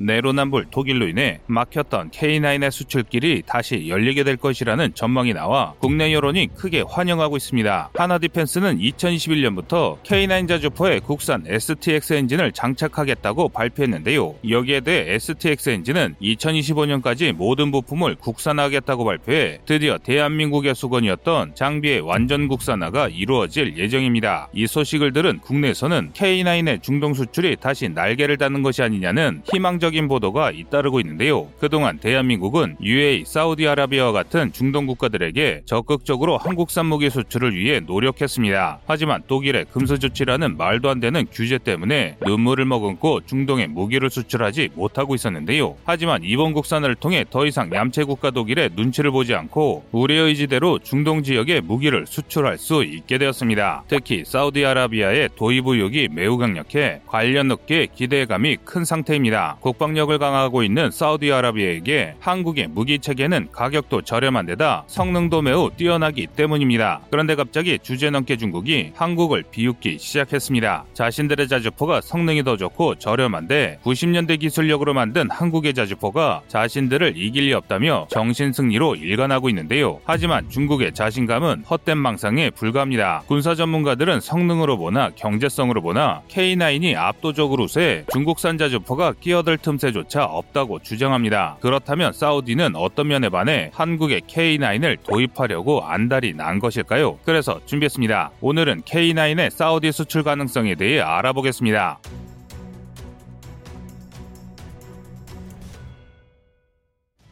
내로남불 독일로 인해 막혔던 K9의 수출길이 다시 열리게 될 것이라는 전망이 나와 국내 여론이 크게 환영하고 있습니다. 하나 디펜스는 2021년부터 K9 자주포에 국산 STX 엔진을 장착하겠다고 발표했는데요. 여기에 대해 STX 엔진은 2025년까지 모든 부품을 국산화하겠다고 발표해 드디어 대한민국의 수건이었던 장비의 완전 국산화가 이루어질 예정입니다. 이 소식을 들은 국내에서는 K9의 중동 수출이 다시 날개를 닫는 것이 아니냐는 희망적 인 보도가 잇따르고 있는데요. 그동안 대한민국은 UAE, 사우디아라비아와 같은 중동 국가들에게 적극적으로 한국산 무기 수출을 위해 노력했습니다. 하지만 독일의 금수 조치라는 말도 안 되는 규제 때문에 눈물을 머금고 중동에 무기를 수출하지 못하고 있었는데요. 하지만 이번 국산을 통해 더 이상 얌체 국가 독일의 눈치를 보지 않고 우리의 의지대로 중동 지역에 무기를 수출할 수 있게 되었습니다. 특히 사우디아라비아의 도입 의욕이 매우 강력해 관련 업계의 기대감이 큰 상태입니다. 국 방력을 강화하고 있는 사우디아라비아에게 한국의 무기 체계는 가격도 저렴한 데다 성능도 매우 뛰어나기 때문입니다. 그런데 갑자기 주제 넘게 중국이 한국을 비웃기 시작했습니다. 자신들의 자주포가 성능이 더 좋고 저렴한데 90년대 기술력으로 만든 한국의 자주포가 자신들을 이길 리 없다며 정신 승리로 일관하고 있는데요. 하지만 중국의 자신감은 헛된 망상에 불과합니다. 군사 전문가들은 성능으로 보나 경제성으로 보나 K9이 압도적으로 우세 중국산 자주포가 끼어들 틈새조차 없다고 주장합니다. 그렇다면 사우디는 어떤 면에 반해 한국의 K9을 도입하려고 안달이 난 것일까요? 그래서 준비했습니다. 오늘은 K9의 사우디 수출 가능성에 대해 알아보겠습니다.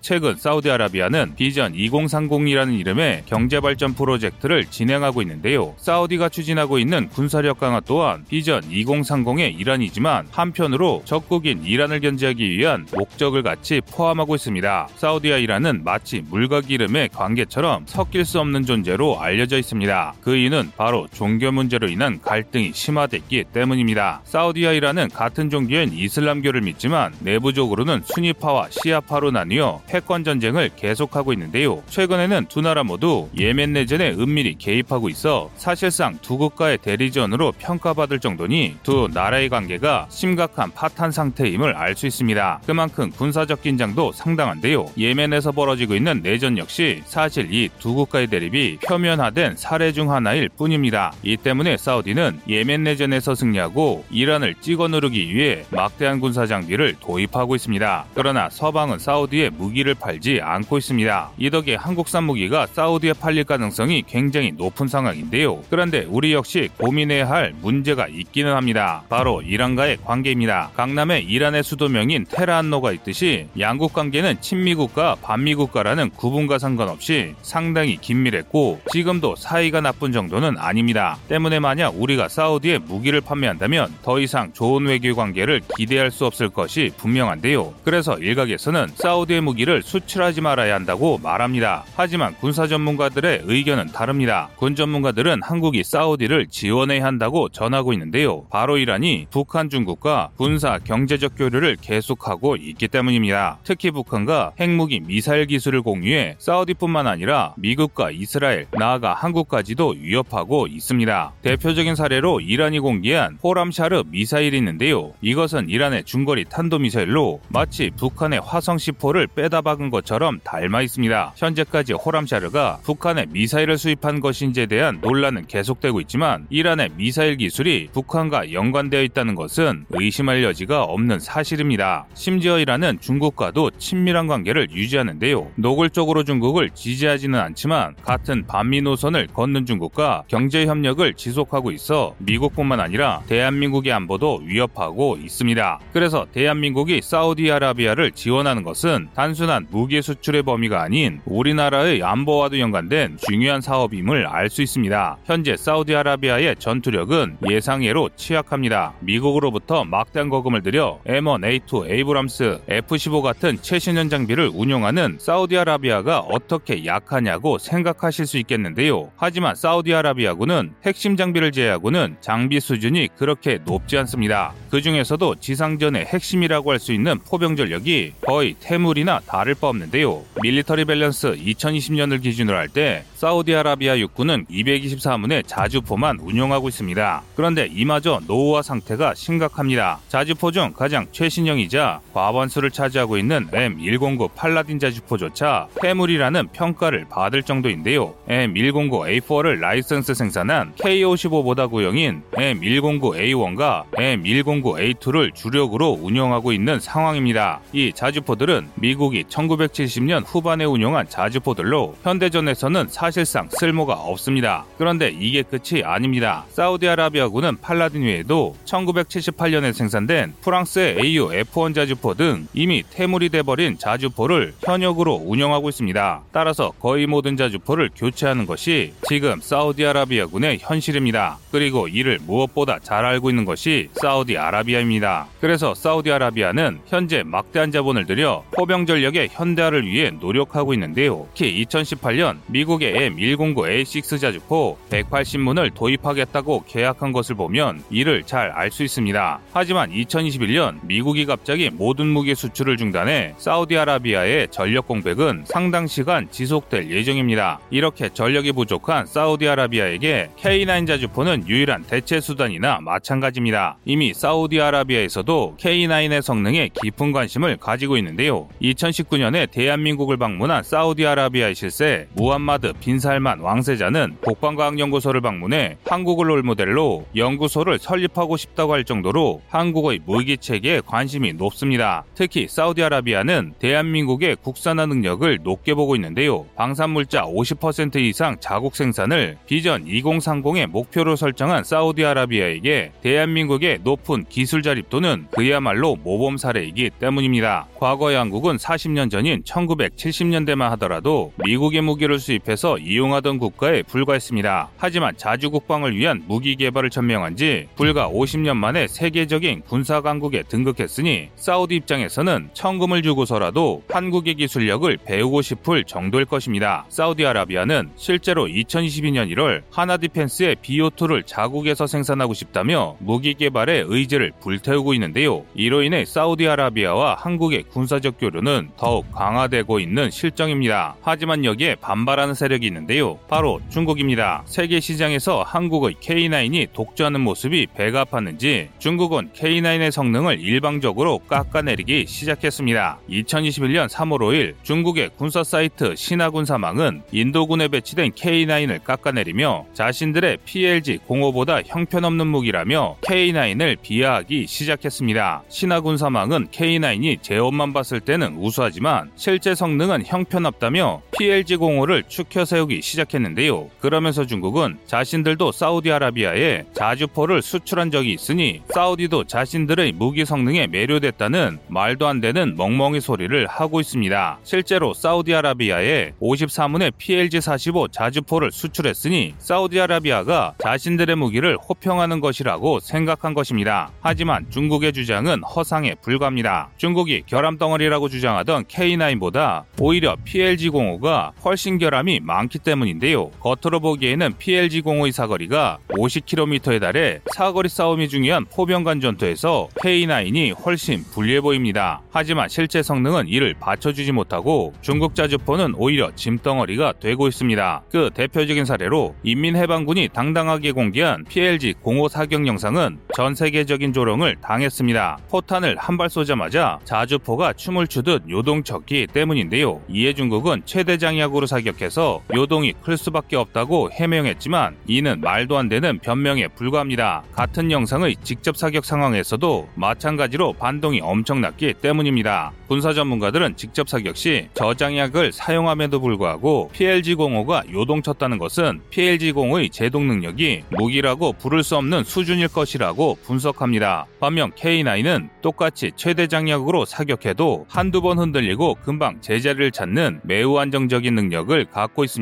최근 사우디아라비아는 비전 2030이라는 이름의 경제발전 프로젝트를 진행하고 있는데요. 사우디가 추진하고 있는 군사력 강화 또한 비전 2030의 일환이지만 한편으로 적국인 이란을 견제하기 위한 목적을 같이 포함하고 있습니다. 사우디와 이란은 마치 물과 기름의 관계처럼 섞일 수 없는 존재로 알려져 있습니다. 그 이유는 바로 종교 문제로 인한 갈등이 심화됐기 때문입니다. 사우디와 이란은 같은 종교인 이슬람교를 믿지만 내부적으로는 순위파와 시아파로 나뉘어 패권 전쟁을 계속하고 있는데요. 최근에는 두 나라 모두 예멘 내전에 은밀히 개입하고 있어 사실상 두 국가의 대리전으로 평가받을 정도니 두 나라의 관계가 심각한 파탄 상태임을 알 수 있습니다. 그만큼 군사적 긴장도 상당한데요. 예멘에서 벌어지고 있는 내전 역시 사실 이 두 국가의 대립이 표면화된 사례 중 하나일 뿐입니다. 이 때문에 사우디는 예멘 내전에서 승리하고 이란을 찍어 누르기 위해 막대한 군사 장비를 도입하고 있습니다. 그러나 서방은 사우디의 무기를 무기를 팔지 않고 있습니다. 이 덕에 한국산 무기가 사우디에 팔릴 가능성이 굉장히 높은 상황인데요. 그런데 우리 역시 고민해야 할 문제가 있기는 합니다. 바로 이란과의 관계입니다. 강남에 이란의 수도명인 테라안노가 있듯이 양국 관계는 친미국가 반미국가라는 구분과 상관없이 상당히 긴밀했고 지금도 사이가 나쁜 정도는 아닙니다. 때문에 만약 우리가 사우디에 무기를 판매한다면 더 이상 좋은 외교 관계를 기대할 수 없을 것이 분명한데요. 그래서 일각에서는 사우디의 무기를 무기를 수출하지 말아야 한다고 말합니다. 하지만 군사 전문가들의 의견은 다릅니다. 군 전문가들은 한국이 사우디를 지원해야 한다고 전하고 있는데요. 바로 이란이 북한 중국과 군사 경제적 교류를 계속하고 있기 때문입니다. 특히 북한과 핵무기 미사일 기술을 공유해 사우디뿐만 아니라 미국과 이스라엘, 나아가 한국까지도 위협하고 있습니다. 대표적인 사례로 이란이 공개한 호람샤르 미사일이 있는데요. 이것은 이란의 중거리 탄도미사일로 마치 북한의 화성 10호를 빼다 박은 것처럼 닮아 있습니다. 현재까지 호람샤르가 북한에 미사일을 수입한 것인지에 대한 논란은 계속되고 있지만 이란의 미사일 기술이 북한과 연관되어 있다는 것은 의심할 여지가 없는 사실입니다. 심지어 이란은 중국과도 친밀한 관계를 유지하는데요. 노골적으로 중국을 지지하지는 않지만 같은 반미 노선을 걷는 중국과 경제 협력을 지속하고 있어 미국뿐만 아니라 대한민국의 안보도 위협하고 있습니다. 그래서 대한민국이 사우디아라비아를 지원하는 것은 단순한 단순한 무기 수출의 범위가 아닌 우리나라의 안보와도 연관된 중요한 사업임을 알 수 있습니다. 현재 사우디아라비아의 전투력은 예상외로 취약합니다. 미국으로부터 막대한 거금을 들여 M1, A2, 에이브람스, F-15 같은 최신형 장비를 운용하는 사우디아라비아가 어떻게 약하냐고 생각하실 수 있겠는데요. 하지만 사우디아라비아군은 핵심 장비를 제외하고는 장비 수준이 그렇게 높지 않습니다. 그 중에서도 지상전의 핵심이라고 할 수 있는 포병 전력이 거의 폐물이나 다를 바 없는데요. Military Balance 2020년을 기준으로 할 때 사우디아라비아 육군은 224문의 자주포만 운용하고 있습니다. 그런데 이마저 노후화 상태가 심각합니다. 자주포 중 가장 최신형이자 과반수를 차지하고 있는 M109 팔라딘 자주포조차 폐물이라는 평가를 받을 정도인데요. M109A4를 라이선스 생산한 K55보다 구형인 M109A1과 M109A2를 주력으로 운영하고 있는 상황입니다. 이 자주포들은 미국이 1970년 후반에 운용한 자주포들로 현대전에서는 사 실상 쓸모가 없습니다. 그런데 이게 끝이 아닙니다. 사우디아라비아군은 팔라딘 외에도 1978년에 생산된 프랑스의 AU F1 자주포 등 이미 퇴물이 돼버린 자주포를 현역으로 운영하고 있습니다. 따라서 거의 모든 자주포를 교체하는 것이 지금 사우디아라비아군의 현실입니다. 그리고 이를 무엇보다 잘 알고 있는 것이 사우디아라비아입니다. 그래서 사우디아라비아는 현재 막대한 자본을 들여 포병 전력의 현대화를 위해 노력하고 있는데요. 특히 2018년 미국의 M109A6 자주포 180문을 도입하겠다고 계약한 것을 보면 이를 잘 알 수 있습니다. 하지만 2021년 미국이 갑자기 모든 무기 수출을 중단해 사우디아라비아의 전력 공백은 상당 시간 지속될 예정입니다. 이렇게 전력이 부족한 사우디아라비아에게 K9 자주포는 유일한 대체 수단이나 마찬가지입니다. 이미 사우디아라비아에서도 K9의 성능에 깊은 관심을 가지고 있는데요. 2019년에 대한민국을 방문한 사우디아라비아의 실세 무함마드 빈살만 왕세자는 국방과학연구소를 방문해 한국을 롤모델로 연구소를 설립하고 싶다고 할 정도로 한국의 무기 체계에 관심이 높습니다. 특히 사우디아라비아는 대한민국의 국산화 능력을 높게 보고 있는데요. 방산물자 50% 이상 자국 생산을 비전 2030의 목표로 설정한 사우디아라비아에게 대한민국의 높은 기술 자립도는 그야말로 모범 사례이기 때문입니다. 과거의 한국은 40년 전인 1970년대만 하더라도 미국의 무기를 수입해서 이용하던 국가에 불과했습니다. 하지만 자주 국방을 위한 무기 개발을 천명한 지 불과 50년 만에 세계적인 군사 강국에 등극했으니 사우디 입장에서는 천금을 주고서라도 한국의 기술력을 배우고 싶을 정도일 것입니다. 사우디아라비아는 실제로 2022년 1월 하나 디펜스의 BO2를 자국에서 생산하고 싶다며 무기 개발에 의지를 불태우고 있는데요. 이로 인해 사우디아라비아와 한국의 군사적 교류는 더욱 강화되고 있는 실정입니다. 하지만 여기에 반발하는 세력이 있는데요. 바로 중국입니다. 세계 시장에서 한국의 K9이 독주하는 모습이 배가 아팠는지 중국은 K9의 성능을 일방적으로 깎아내리기 시작했습니다. 2021년 3월 5일 중국의 군사 사이트 신화군사망은 인도군에 배치된 K9을 깎아내리며 자신들의 PLG 05보다 형편없는 무기라며 K9을 비하하기 시작했습니다. 신화군사망은 K9이 제원만 봤을 때는 우수하지만 실제 성능은 형편없다며 PLG 05를 추켜 세 우기 시작했는데요. 그러면서 중국은 자신들도 사우디아라비아에 자주포를 수출한 적이 있으니 사우디도 자신들의 무기 성능에 매료됐다는 말도 안 되는 멍멍이 소리를 하고 있습니다. 실제로 사우디아라비아에 54문의 PLG-45 자주포를 수출했으니 사우디아라비아가 자신들의 무기를 호평하는 것이라고 생각한 것입니다. 하지만 중국의 주장은 허상에 불과합니다. 중국이 결함 덩어리라고 주장하던 K9보다 오히려 PLG-05가 훨씬 결함이 많기 때문인데요. 겉으로 보기에는 PLG-05의 사거리가 50km에 달해 사거리 싸움이 중요한 포병간 전투에서 K9이 훨씬 불리해 보입니다. 하지만 실제 성능은 이를 받쳐주지 못하고 중국 자주포는 오히려 짐덩어리가 되고 있습니다. 그 대표적인 사례로 인민해방군이 당당하게 공개한 PLG-05 사격 영상은 전 세계적인 조롱을 당했습니다. 포탄을 한 발 쏘자마자 자주포가 춤을 추듯 요동쳤기 때문인데요. 이에 중국은 최대 장약으로 사격해서 요동이 클 수밖에 없다고 해명했지만 이는 말도 안 되는 변명에 불과합니다. 같은 영상의 직접 사격 상황에서도 마찬가지로 반동이 엄청났기 때문입니다. 군사 전문가들은 직접 사격 시 저장약을 사용함에도 불구하고 PLG-05가 요동쳤다는 것은 PLG-05의 제동 능력이 무기라고 부를 수 없는 수준일 것이라고 분석합니다. 반면 K9은 똑같이 최대 장약으로 사격해도 한두 번 흔들리고 금방 제자리를 찾는 매우 안정적인 능력을 갖고 있습니다.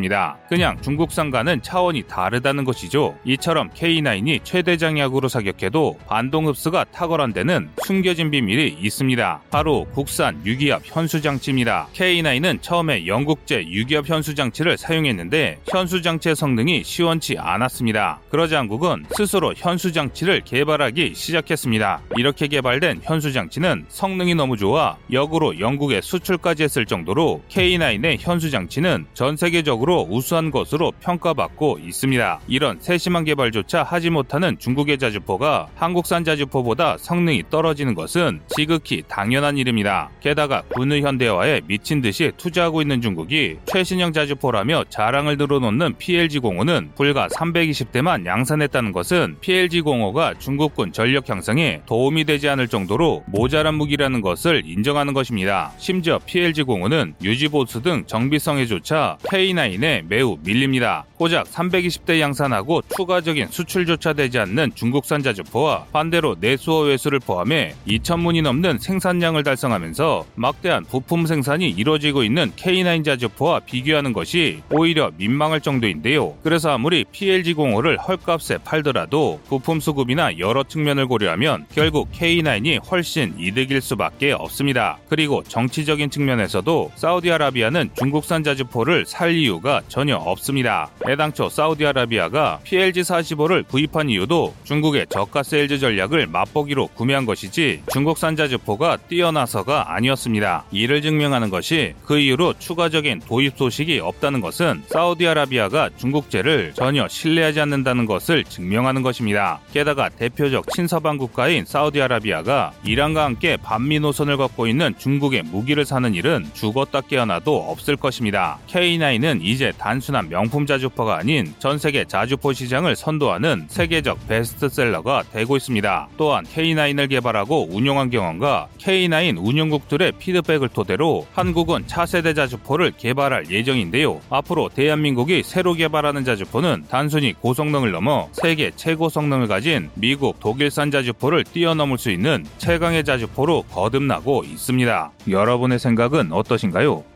그냥 중국산과는 차원이 다르다는 것이죠. 이처럼 K9이 최대 장 약으로 사격해도 반동 흡수가 탁월한 데는 숨겨진 비밀이 있습니다. 바로 국산 유기압 현수 장치입니다. K9은 처음에 영국제 유기압 현수 장치를 사용했는데 현수 장치의 성능이 시원치 않았습니다. 그러자 한국은 스스로 현수 장치를 개발하기 시작했습니다. 이렇게 개발된 현수 장치는 성능이 너무 좋아 역으로 영국에 수출까지 했을 정도로 K9의 현수 장치는 전 세계적으로 기술적으로 우수한 것으로 평가받고 있습니다. 이런 세심한 개발조차 하지 못하는 중국의 자주포가 한국산 자주포보다 성능이 떨어지는 것은 지극히 당연한 일입니다. 게다가 군의 현대화에 미친 듯이 투자하고 있는 중국이 최신형 자주포라며 자랑을 늘어놓는 PLG-05는 불과 320대만 양산했다는 것은 PLG-05가 중국군 전력 형성에 도움이 되지 않을 정도로 모자란 무기라는 것을 인정하는 것입니다. 심지어 PLG-05는 유지보수 등 정비성에조차 K9 에 매우 밀립니다. 고작 320대 양산하고 추가적인 수출조차 되지 않는 중국산 자주포와 반대로 내수어 외수를 포함해 2천문이 넘는 생산량을 달성하면서 막대한 부품 생산이 이루어지고 있는 K9 자주포와 비교하는 것이 오히려 민망할 정도인데요. 그래서 아무리 PLZ-05를 헐값에 팔더라도 부품 수급이나 여러 측면을 고려하면 결국 K9이 훨씬 이득일 수밖에 없습니다. 그리고 정치적인 측면에서도 사우디아라비아는 중국산 자주포를 살 이유가 전혀 없습니다. 애당초 사우디아라비아가 PLZ-45를 구입한 이유도 중국의 저가 세일즈 전략을 맛보기로 구매한 것이지 중국산 자주포가 뛰어나서가 아니었습니다. 이를 증명하는 것이 그 이후로 추가적인 도입 소식이 없다는 것은 사우디아라비아가 중국제를 전혀 신뢰하지 않는다는 것을 증명하는 것입니다. 게다가 대표적 친서방 국가인 사우디아라비아가 이란과 함께 반미 노선을 걷고 있는 중국의 무기를 사는 일은 죽었다 깨어나도 없을 것입니다. K9은 이제 단순한 명품 자주포가 아닌 전 세계 자주포 시장을 선도하는 세계적 베스트셀러가 되고 있습니다. 또한 K9을 개발하고 운용한 경험과 K9 운용국들의 피드백을 토대로 한국은 차세대 자주포를 개발할 예정인데요. 앞으로 대한민국이 새로 개발하는 자주포는 단순히 고성능을 넘어 세계 최고 성능을 가진 미국, 독일산 자주포를 뛰어넘을 수 있는 최강의 자주포로 거듭나고 있습니다. 여러분의 생각은 어떠신가요?